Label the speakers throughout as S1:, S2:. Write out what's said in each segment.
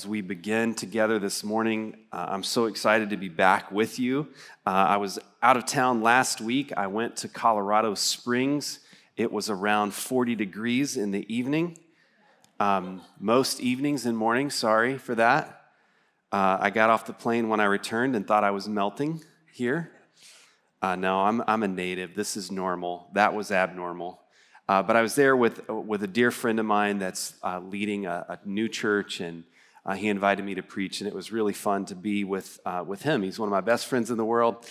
S1: as we begin together this morning. Uh, I'm so excited to be back with you. Uh, I was out of town last week. I went to Colorado Springs. It was around 40 degrees in the evening. Um, most evenings and mornings, sorry for that. Uh, I got off the plane when I returned and thought I was melting here. Uh, no, I'm, I'm a native. This is normal. That was abnormal. Uh, but I was there with, with a dear friend of mine that's uh, leading a, a, new church, and uh, he invited me to preach, and it was really fun to be with, uh, with him. He's one of my best friends in the world,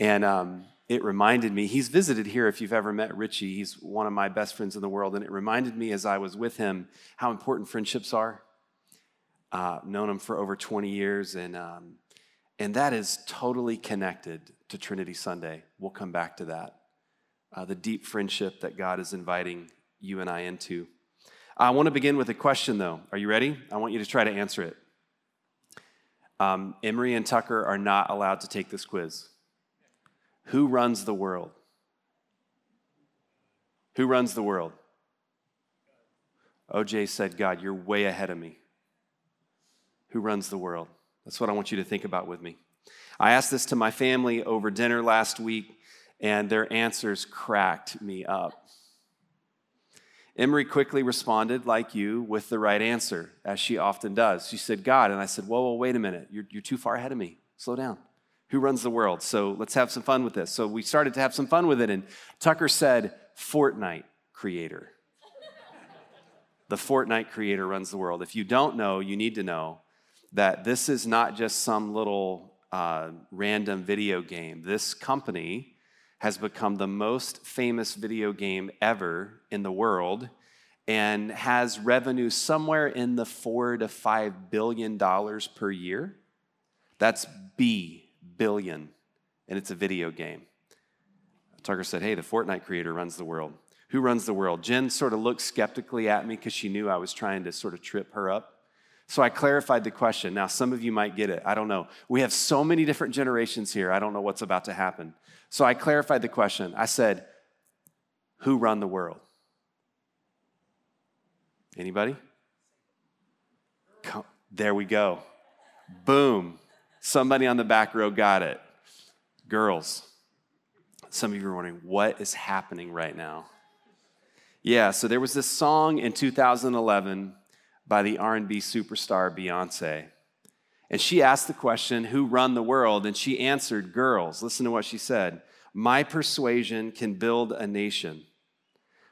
S1: and um, it reminded me, he's visited here if you've ever met Richie. He's one of my best friends in the world, and it reminded me as I was with him how important friendships are. Uh, known him for over 20 years, and, um, and that is totally connected to Trinity Sunday. We'll come back to that uh, the deep friendship that God is inviting you and I into. I want to begin with a question, though. Are you ready? I want you to try to answer it. Um, Emery and Tucker are not allowed to take this quiz. Who runs the world? Who runs the world? OJ said, God, you're way ahead of me. Who runs the world? That's what I want you to think about with me. I asked this to my family over dinner last week and their answers cracked me up. Emery quickly responded, like you, with the right answer, as she often does. She said, God. And I said, Whoa, whoa, wait a minute. You're, you're too far ahead of me. Slow down. Who runs the world? So let's have some fun with this. So we started to have some fun with it. And Tucker said, Fortnite creator. the Fortnite creator runs the world. If you don't know, you need to know that this is not just some little uh, random video game. This company has become the most famous video game ever in the world and has revenue somewhere in the four to five billion dollars per year. That's B, billion, and it's a video game. Tucker said, Hey, the Fortnite creator runs the world. Who runs the world? Jen sort of looked skeptically at me because she knew I was trying to sort of trip her up. So I clarified the question. Now, some of you might get it. I don't know. We have so many different generations here. I don't know what's about to happen. So I clarified the question. I said, Who run the world? Anybody? Come, there we go. Boom. Somebody on the back row got it. Girls. Some of you are wondering, what is happening right now? Yeah, so there was this song in 2011 by the R&B superstar Beyonce. And she asked the question, Who run the world? And she answered, Girls. Listen to what she said My persuasion can build a nation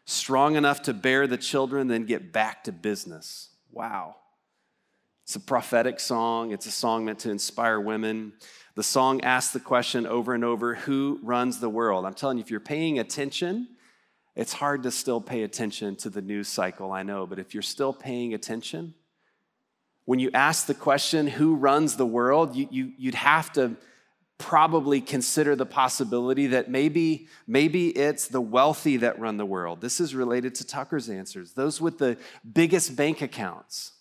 S1: strong enough to bear the children, then get back to business. Wow. It's a prophetic song, it's a song meant to inspire women. The song asks the question over and over Who runs the world? I'm telling you, if you're paying attention, it's hard to still pay attention to the news cycle, I know, but if you're still paying attention, when you ask the question, who runs the world, you, you, you'd have to probably consider the possibility that maybe, maybe it's the wealthy that run the world. This is related to Tucker's answers. Those with the biggest bank accounts,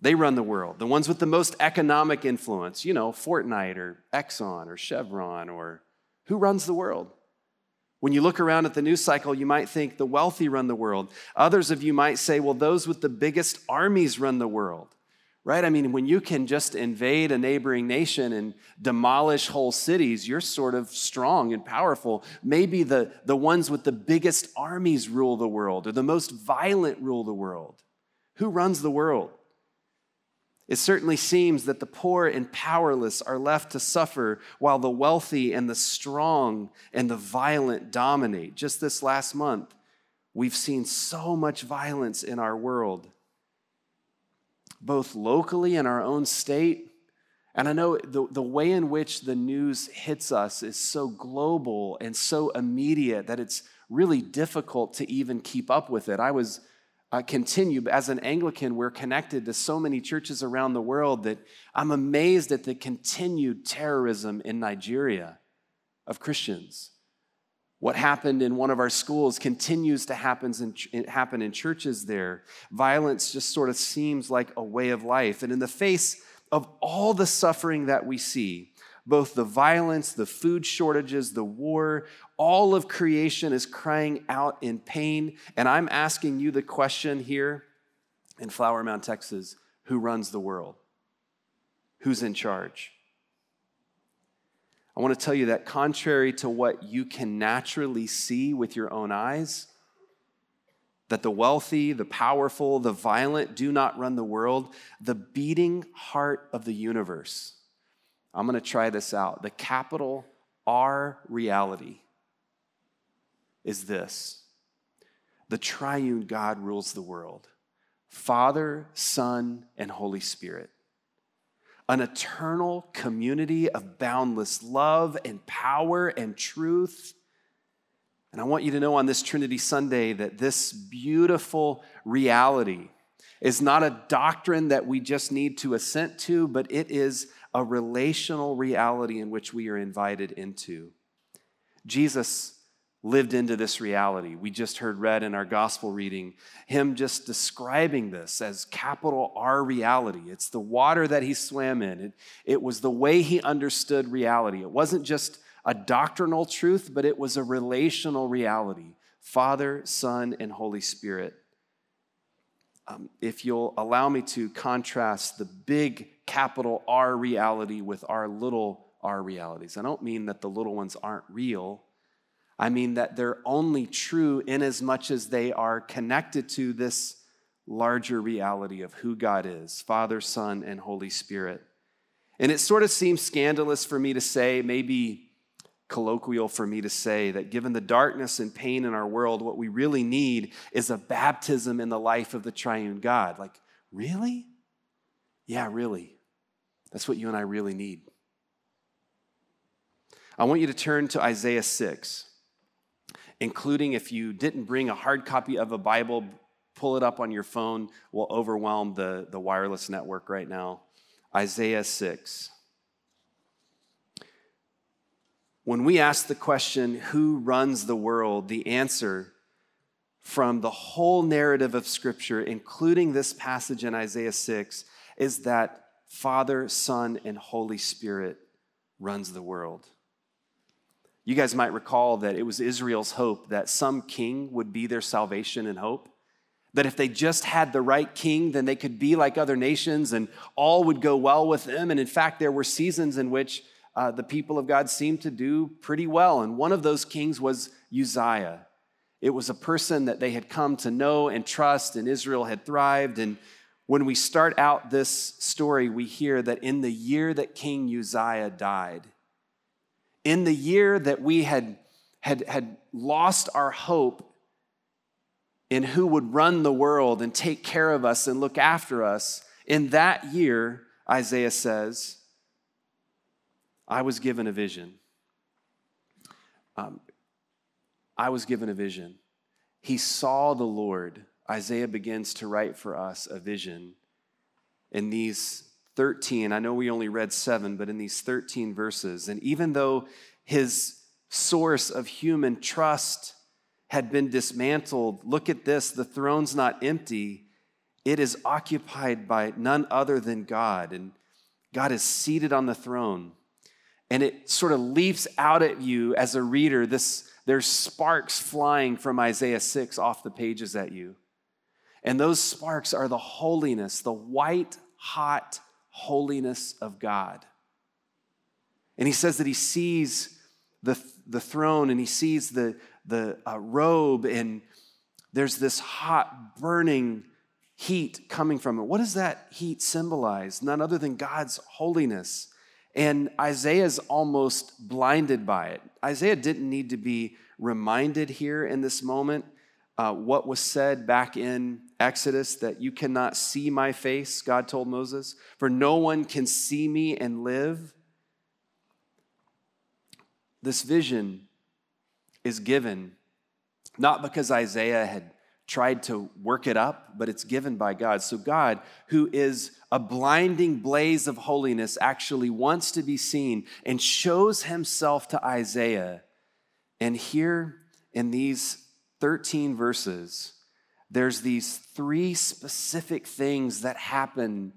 S1: they run the world. The ones with the most economic influence, you know, Fortnite or Exxon or Chevron or who runs the world? When you look around at the news cycle, you might think the wealthy run the world. Others of you might say, well, those with the biggest armies run the world right? I mean, when you can just invade a neighboring nation and demolish whole cities, you're sort of strong and powerful. Maybe the, the ones with the biggest armies rule the world or the most violent rule the world. Who runs the world? It certainly seems that the poor and powerless are left to suffer while the wealthy and the strong and the violent dominate. Just this last month, we've seen so much violence in our world both locally in our own state. And I know the, the way in which the news hits us is so global and so immediate that it's really difficult to even keep up with it. I was uh, continue as an Anglican, we're connected to so many churches around the world that I'm amazed at the continued terrorism in Nigeria of Christians. What happened in one of our schools continues to in, happen in churches there. Violence just sort of seems like a way of life. And in the face of all the suffering that we see, both the violence, the food shortages, the war, all of creation is crying out in pain. And I'm asking you the question here in Flower Mound, Texas who runs the world, who's in charge. I want to tell you that contrary to what you can naturally see with your own eyes, that the wealthy, the powerful, the violent do not run the world, the beating heart of the universe. I'm going to try this out. The capital R reality is this the triune God rules the world Father, Son, and Holy Spirit an eternal community of boundless love and power and truth. And I want you to know on this Trinity Sunday that this beautiful reality is not a doctrine that we just need to assent to, but it is a relational reality in which we are invited into. Jesus lived into this reality. We just heard read in our gospel reading him just describing this as capital R reality. It's the water that he swam in, it, it was the way he understood reality. It wasn't just a doctrinal truth, but it was a relational reality Father, Son, and Holy Spirit. Um, if you'll allow me to contrast the big capital R reality with our little r realities, I don't mean that the little ones aren't real. I mean that they're only true in as much as they are connected to this larger reality of who God is Father, Son, and Holy Spirit. And it sort of seems scandalous for me to say, maybe colloquial for me to say, that given the darkness and pain in our world, what we really need is a baptism in the life of the triune God. Like, really? Yeah, really. That's what you and I really need. I want you to turn to Isaiah 6 including if you didn't bring a hard copy of a Bible, pull it up on your phone. Will overwhelm the, the wireless network right now. Isaiah 6. When we ask the question, who runs the world, the answer from the whole narrative of Scripture, including this passage in Isaiah 6, is that Father, Son, and Holy Spirit runs the world. You guys might recall that it was Israel's hope that some king would be their salvation and hope. That if they just had the right king, then they could be like other nations and all would go well with them. And in fact, there were seasons in which uh, the people of God seemed to do pretty well. And one of those kings was Uzziah. It was a person that they had come to know and trust, and Israel had thrived. And when we start out this story, we hear that in the year that King Uzziah died, in the year that we had, had, had lost our hope in who would run the world and take care of us and look after us, in that year, Isaiah says, I was given a vision. Um, I was given a vision. He saw the Lord. Isaiah begins to write for us a vision in these 13, I know we only read seven, but in these 13 verses, and even though his source of human trust had been dismantled, look at this the throne's not empty, it is occupied by none other than God. And God is seated on the throne. And it sort of leaps out at you as a reader. This, there's sparks flying from Isaiah 6 off the pages at you. And those sparks are the holiness, the white hot holiness of God. And he says that he sees the, the throne and he sees the, the uh, robe, and there's this hot, burning heat coming from it. What does that heat symbolize? None other than God's holiness. And Isaiah's almost blinded by it. Isaiah didn't need to be reminded here in this moment uh, what was said back in Exodus that you cannot see my face, God told Moses, for no one can see me and live. This vision is given not because Isaiah had tried to work it up, but it's given by God. So, God, who is a blinding blaze of holiness, actually wants to be seen and shows himself to Isaiah. And here in these 13 verses, there's these three specific things that happen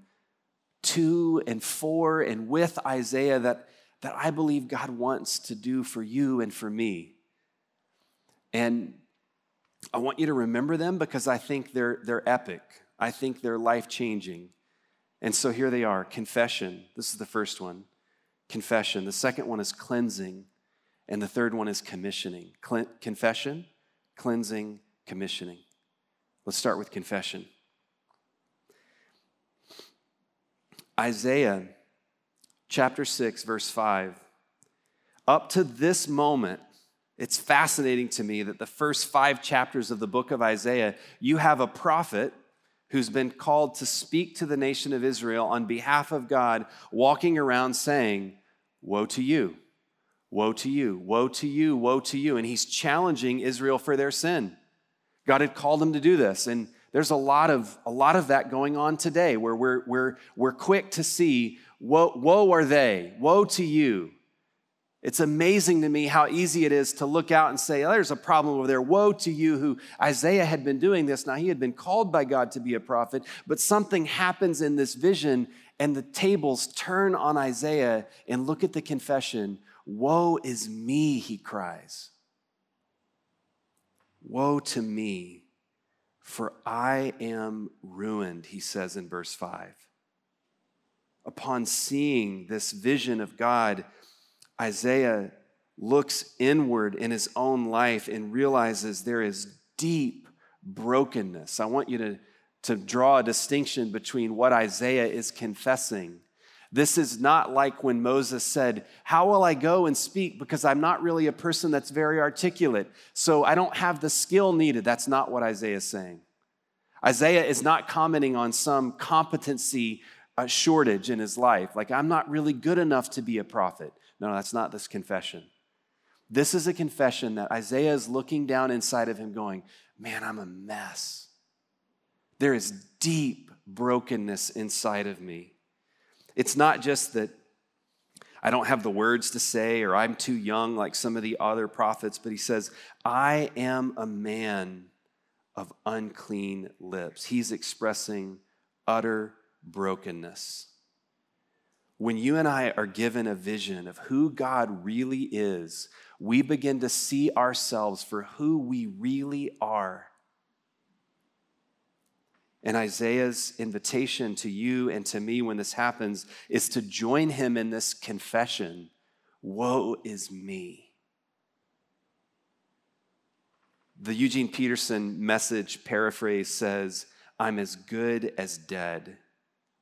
S1: to and for and with Isaiah that, that I believe God wants to do for you and for me. And I want you to remember them because I think they're, they're epic. I think they're life changing. And so here they are confession. This is the first one confession. The second one is cleansing. And the third one is commissioning. Cle- confession, cleansing, commissioning. Let's start with confession. Isaiah chapter 6, verse 5. Up to this moment, it's fascinating to me that the first five chapters of the book of Isaiah, you have a prophet who's been called to speak to the nation of Israel on behalf of God, walking around saying, Woe to you, woe to you, woe to you, woe to you. And he's challenging Israel for their sin. God had called him to do this. And there's a lot of, a lot of that going on today where we're, we're, we're quick to see, woe, woe are they, woe to you. It's amazing to me how easy it is to look out and say, oh, there's a problem over there. Woe to you who Isaiah had been doing this. Now, he had been called by God to be a prophet, but something happens in this vision, and the tables turn on Isaiah and look at the confession. Woe is me, he cries. Woe to me, for I am ruined, he says in verse 5. Upon seeing this vision of God, Isaiah looks inward in his own life and realizes there is deep brokenness. I want you to, to draw a distinction between what Isaiah is confessing. This is not like when Moses said, How will I go and speak? Because I'm not really a person that's very articulate, so I don't have the skill needed. That's not what Isaiah is saying. Isaiah is not commenting on some competency uh, shortage in his life, like, I'm not really good enough to be a prophet. No, that's not this confession. This is a confession that Isaiah is looking down inside of him, going, Man, I'm a mess. There is deep brokenness inside of me. It's not just that I don't have the words to say or I'm too young like some of the other prophets, but he says, I am a man of unclean lips. He's expressing utter brokenness when you and I are given a vision of who God really is, we begin to see ourselves for who we really are. And Isaiah's invitation to you and to me when this happens is to join him in this confession Woe is me. The Eugene Peterson message paraphrase says, I'm as good as dead.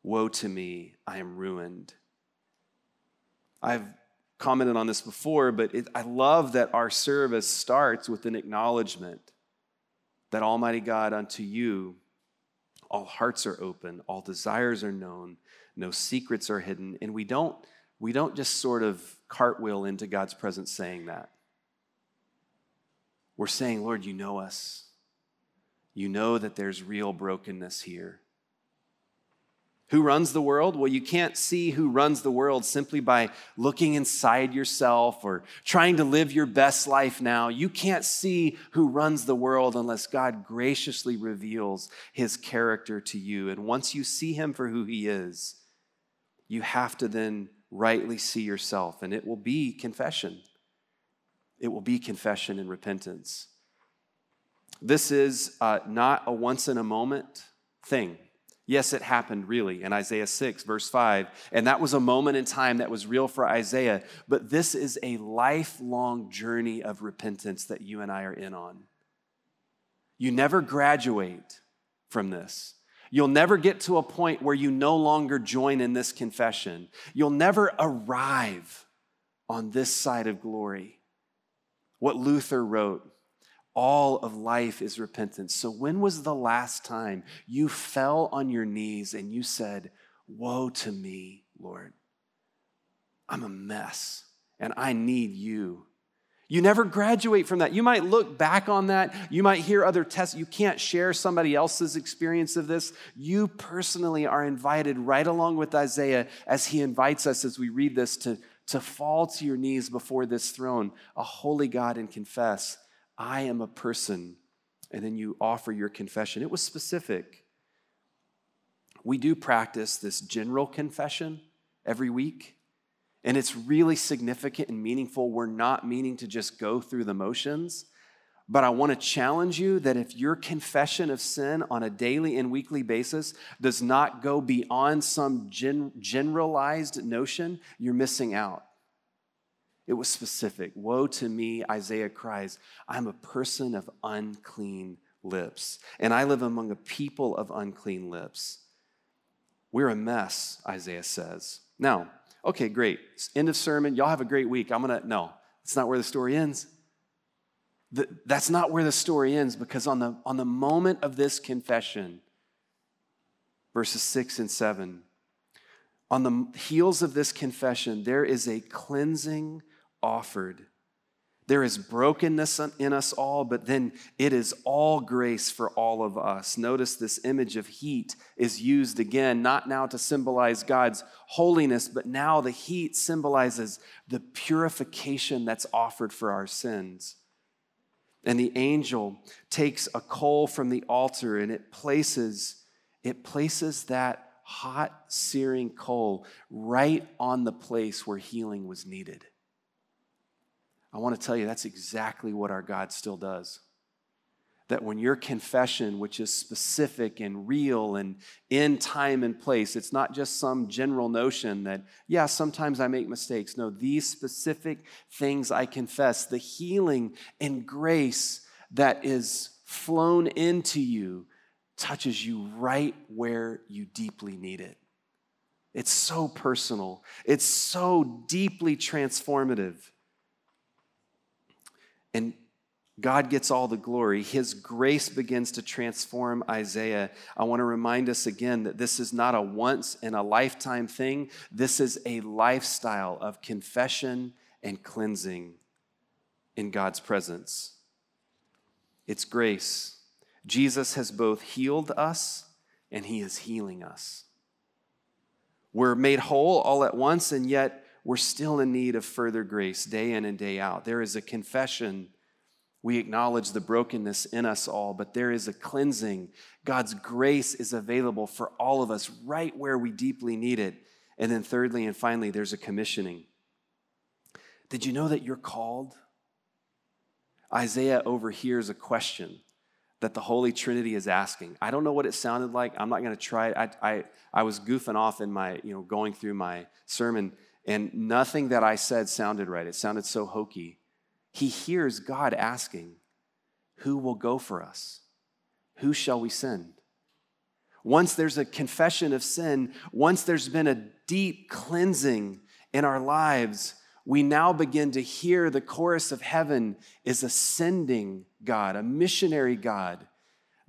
S1: Woe to me, I am ruined. I've commented on this before, but it, I love that our service starts with an acknowledgement that Almighty God, unto you, all hearts are open, all desires are known, no secrets are hidden. And we don't, we don't just sort of cartwheel into God's presence saying that. We're saying, Lord, you know us. You know that there's real brokenness here. Who runs the world? Well, you can't see who runs the world simply by looking inside yourself or trying to live your best life now. You can't see who runs the world unless God graciously reveals his character to you. And once you see him for who he is, you have to then rightly see yourself, and it will be confession. It will be confession and repentance. This is uh, not a once in a moment thing. Yes, it happened really in Isaiah 6, verse 5. And that was a moment in time that was real for Isaiah. But this is a lifelong journey of repentance that you and I are in on. You never graduate from this. You'll never get to a point where you no longer join in this confession. You'll never arrive on this side of glory. What Luther wrote all of life is repentance. So, when was the last time you fell on your knees and you said, Woe to me, Lord? I'm a mess and I need you. You never graduate from that. You might look back on that. You might hear other tests. You can't share somebody else's experience of this. You personally are invited right along with Isaiah as he invites us as we read this to, to fall to your knees before this throne, a holy God, and confess I am a person. And then you offer your confession. It was specific. We do practice this general confession every week. And it's really significant and meaningful. We're not meaning to just go through the motions. But I want to challenge you that if your confession of sin on a daily and weekly basis does not go beyond some gen- generalized notion, you're missing out. It was specific. Woe to me, Isaiah cries, I'm a person of unclean lips, and I live among a people of unclean lips. We're a mess, Isaiah says. Now, okay, great. End of sermon. Y'all have a great week. I'm going to, no, it's not where the story ends. The, that's not where the story ends because on the, on the moment of this confession, verses 6 and 7, on the heels of this confession, there is a cleansing offered there is brokenness in us all, but then it is all grace for all of us. Notice this image of heat is used again, not now to symbolize God's holiness, but now the heat symbolizes the purification that's offered for our sins. And the angel takes a coal from the altar and it places it places that hot searing coal right on the place where healing was needed. I want to tell you that's exactly what our God still does. That when your confession, which is specific and real and in time and place, it's not just some general notion that, yeah, sometimes I make mistakes. No, these specific things I confess, the healing and grace that is flown into you touches you right where you deeply need it. It's so personal, it's so deeply transformative. And God gets all the glory. His grace begins to transform Isaiah. I want to remind us again that this is not a once in a lifetime thing. This is a lifestyle of confession and cleansing in God's presence. It's grace. Jesus has both healed us and he is healing us. We're made whole all at once, and yet we're still in need of further grace day in and day out. There is a confession. We acknowledge the brokenness in us all, but there is a cleansing. God's grace is available for all of us right where we deeply need it. And then, thirdly and finally, there's a commissioning. Did you know that you're called? Isaiah overhears a question that the Holy Trinity is asking. I don't know what it sounded like. I'm not going to try it. I, I, I was goofing off in my, you know, going through my sermon and nothing that I said sounded right. It sounded so hokey. He hears God asking, Who will go for us? Who shall we send? Once there's a confession of sin, once there's been a deep cleansing in our lives, we now begin to hear the chorus of heaven is ascending God, a missionary God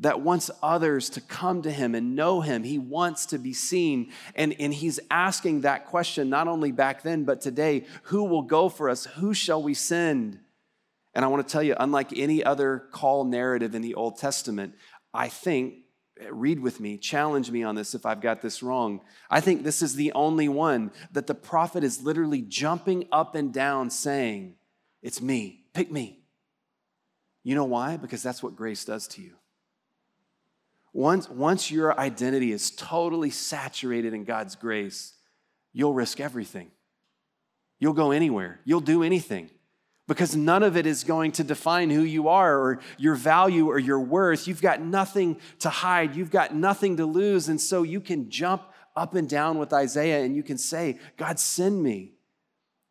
S1: that wants others to come to him and know him. He wants to be seen. And, and he's asking that question not only back then, but today who will go for us? Who shall we send? And I want to tell you, unlike any other call narrative in the Old Testament, I think, read with me, challenge me on this if I've got this wrong. I think this is the only one that the prophet is literally jumping up and down saying, It's me, pick me. You know why? Because that's what grace does to you. Once, once your identity is totally saturated in God's grace, you'll risk everything. You'll go anywhere. You'll do anything because none of it is going to define who you are or your value or your worth. You've got nothing to hide, you've got nothing to lose. And so you can jump up and down with Isaiah and you can say, God, send me.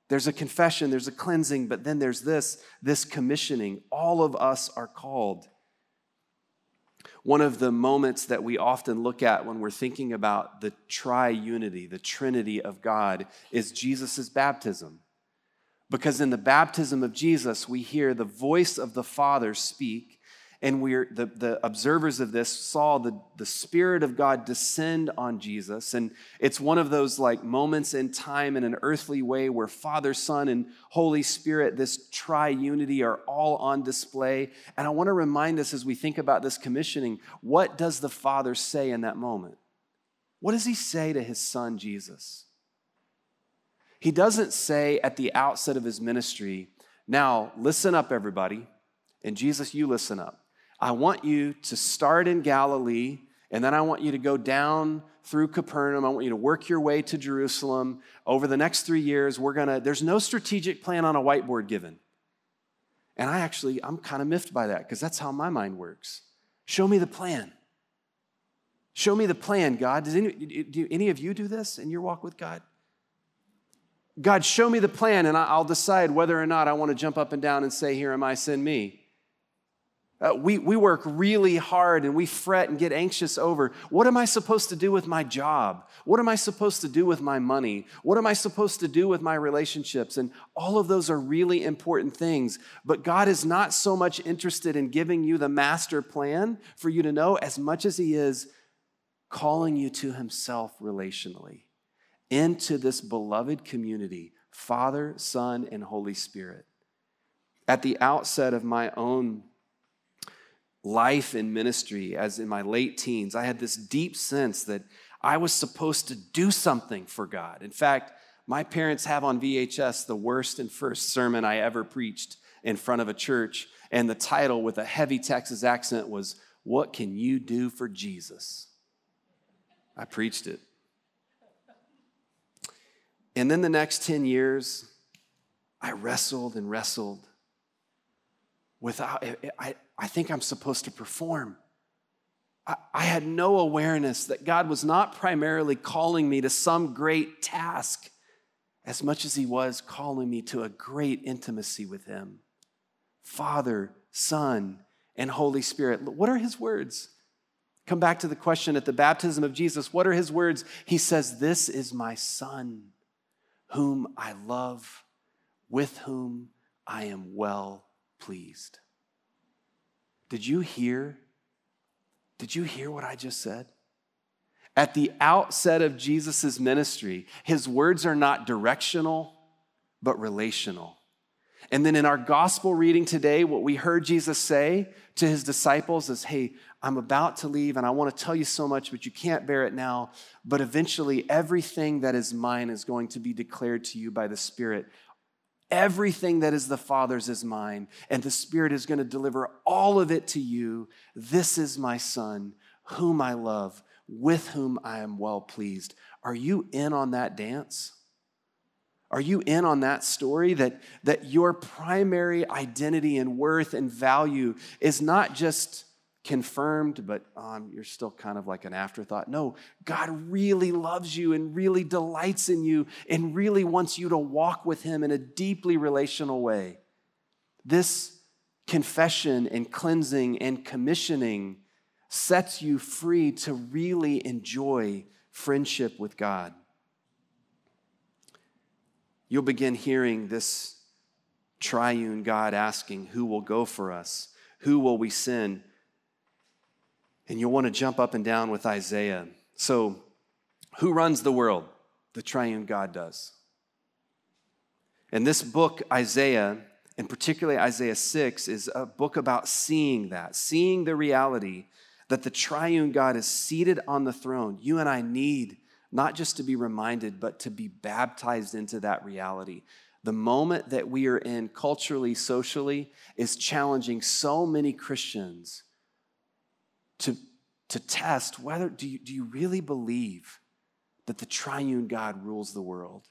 S1: There's a confession, there's a cleansing, but then there's this, this commissioning. All of us are called. One of the moments that we often look at when we're thinking about the triunity, the Trinity of God, is Jesus' baptism. Because in the baptism of Jesus, we hear the voice of the Father speak, and we're the, the observers of this saw the, the spirit of god descend on jesus. And it's one of those like moments in time in an earthly way where father son and holy spirit this triunity are all on display. And i want to remind us as we think about this commissioning what does the father say in that moment? What does he say to his son jesus? He doesn't say at the outset of his ministry now listen up everybody. And jesus you listen up I want you to start in Galilee, and then I want you to go down through Capernaum. I want you to work your way to Jerusalem. Over the next three years, we're gonna, there's no strategic plan on a whiteboard given. And I actually, I'm kind of miffed by that because that's how my mind works. Show me the plan. Show me the plan, God. Does any, do any of you do this in your walk with God? God, show me the plan, and I'll decide whether or not I want to jump up and down and say, Here am I, send me. Uh, we, we work really hard and we fret and get anxious over what am I supposed to do with my job? What am I supposed to do with my money? What am I supposed to do with my relationships? And all of those are really important things. But God is not so much interested in giving you the master plan for you to know as much as He is calling you to Himself relationally into this beloved community Father, Son, and Holy Spirit. At the outset of my own life in ministry, as in my late teens, I had this deep sense that I was supposed to do something for God. In fact, my parents have on VHS the worst and first sermon I ever preached in front of a church, and the title with a heavy Texas accent was, What Can You Do for Jesus? I preached it. And then the next 10 years, I wrestled and wrestled without, I, I think I'm supposed to perform. I, I had no awareness that God was not primarily calling me to some great task as much as He was calling me to a great intimacy with Him. Father, Son, and Holy Spirit. What are His words? Come back to the question at the baptism of Jesus. What are His words? He says, This is my Son, whom I love, with whom I am well pleased. Did you hear? Did you hear what I just said? At the outset of Jesus' ministry, his words are not directional, but relational. And then in our gospel reading today, what we heard Jesus say to his disciples is, Hey, I'm about to leave and I want to tell you so much, but you can't bear it now. But eventually, everything that is mine is going to be declared to you by the Spirit. Everything that is the Father's is mine, and the Spirit is going to deliver all of it to you. This is my Son, whom I love, with whom I am well pleased. Are you in on that dance? Are you in on that story that, that your primary identity and worth and value is not just confirmed, but um, you're still kind of like an afterthought. No, God really loves you and really delights in you and really wants you to walk with Him in a deeply relational way. This confession and cleansing and commissioning sets you free to really enjoy friendship with God. You'll begin hearing this triune God asking, Who will go for us? Who will we send? And you'll want to jump up and down with Isaiah. So, who runs the world? The triune God does. And this book, Isaiah, and particularly Isaiah 6, is a book about seeing that, seeing the reality that the triune God is seated on the throne. You and I need not just to be reminded, but to be baptized into that reality. The moment that we are in culturally, socially, is challenging so many Christians to, to test whether do you, do you really believe that the triune God rules the world?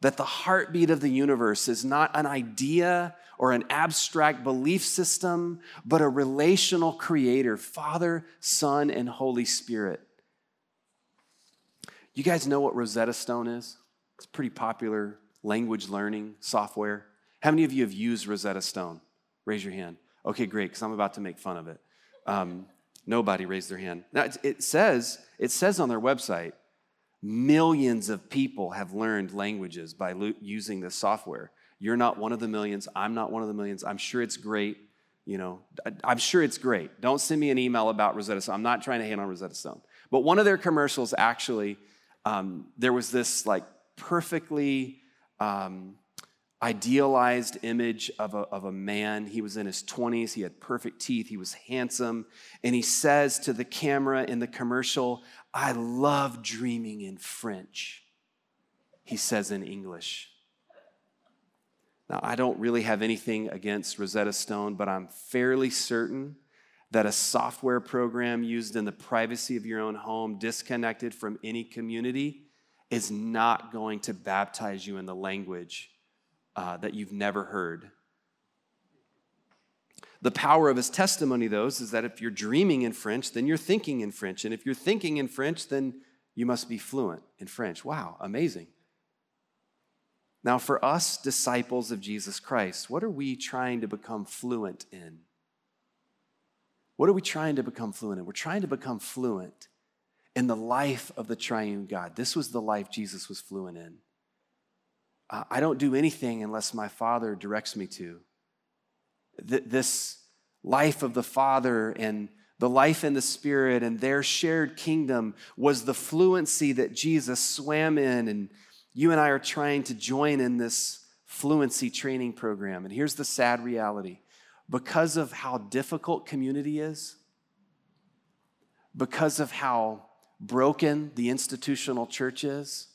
S1: That the heartbeat of the universe is not an idea or an abstract belief system, but a relational creator, Father, Son, and Holy Spirit. You guys know what Rosetta Stone is? It's pretty popular language learning software. How many of you have used Rosetta Stone? Raise your hand. Okay, great, because I'm about to make fun of it. Um, nobody raised their hand. Now it says it says on their website, millions of people have learned languages by lo- using this software. You're not one of the millions. I'm not one of the millions. I'm sure it's great. You know, I'm sure it's great. Don't send me an email about Rosetta Stone. I'm not trying to hate on Rosetta Stone. But one of their commercials actually, um, there was this like perfectly um, idealized image of a, of a man. He was in his 20s, he had perfect teeth, he was handsome. And he says to the camera in the commercial, I love dreaming in French. He says in English. Now, I don't really have anything against Rosetta Stone, but I'm fairly certain that a software program used in the privacy of your own home, disconnected from any community, is not going to baptize you in the language uh, that you've never heard. The power of his testimony, though, is that if you're dreaming in French, then you're thinking in French. And if you're thinking in French, then you must be fluent in French. Wow, amazing. Now, for us, disciples of Jesus Christ, what are we trying to become fluent in? What are we trying to become fluent in? We're trying to become fluent in the life of the triune God. This was the life Jesus was fluent in. I don't do anything unless my Father directs me to. Th- this life of the Father and the life in the Spirit and their shared kingdom was the fluency that Jesus swam in. And you and I are trying to join in this fluency training program. And here's the sad reality because of how difficult community is, because of how broken the institutional church is,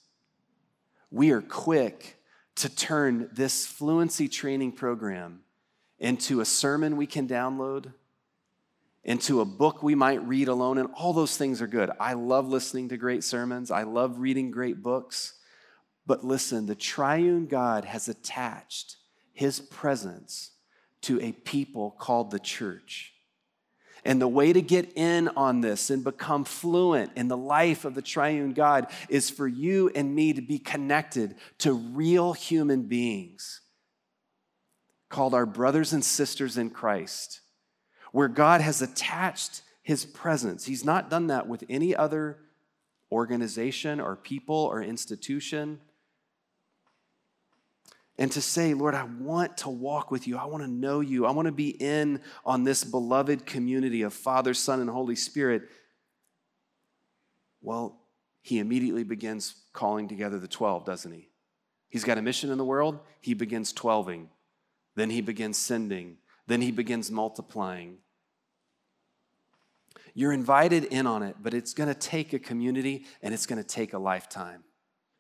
S1: we are quick to turn this fluency training program into a sermon we can download, into a book we might read alone, and all those things are good. I love listening to great sermons, I love reading great books. But listen, the triune God has attached his presence to a people called the church. And the way to get in on this and become fluent in the life of the triune God is for you and me to be connected to real human beings called our brothers and sisters in Christ, where God has attached his presence. He's not done that with any other organization or people or institution and to say, Lord, I want to walk with you. I want to know you. I want to be in on this beloved community of Father, Son, and Holy Spirit. Well, he immediately begins calling together the 12, doesn't he? He's got a mission in the world. He begins 12ing. Then he begins sending. Then he begins multiplying. You're invited in on it, but it's going to take a community and it's going to take a lifetime.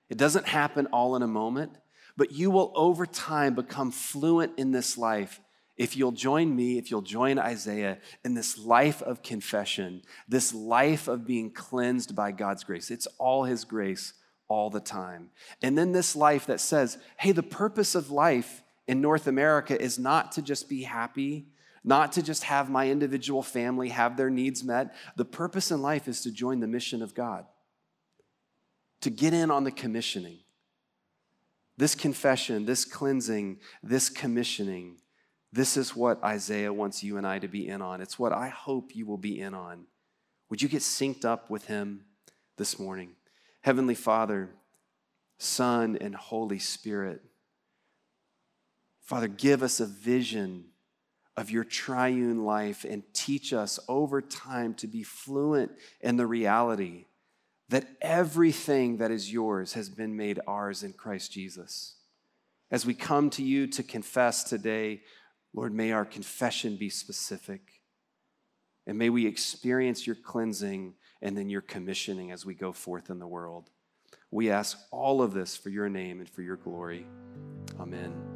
S1: It doesn't happen all in a moment but you will over time become fluent in this life if you'll join me, if you'll join Isaiah in this life of confession, this life of being cleansed by God's grace. It's all His grace all the time. And then this life that says, hey, the purpose of life in North America is not to just be happy, not to just have my individual family have their needs met. The purpose in life is to join the mission of God, to get in on the commissioning this confession, this cleansing, this commissioning, this is what Isaiah wants you and I to be in on. It's what I hope you will be in on. Would you get synced up with him this morning? Heavenly Father, Son, and Holy Spirit, Father, give us a vision of your triune life and teach us over time to be fluent in the reality that everything that is yours has been made ours in Christ Jesus. As we come to you to confess today, Lord, may our confession be specific. And may we experience your cleansing and then your commissioning as we go forth in the world. We ask all of this for your name and for your glory. Amen.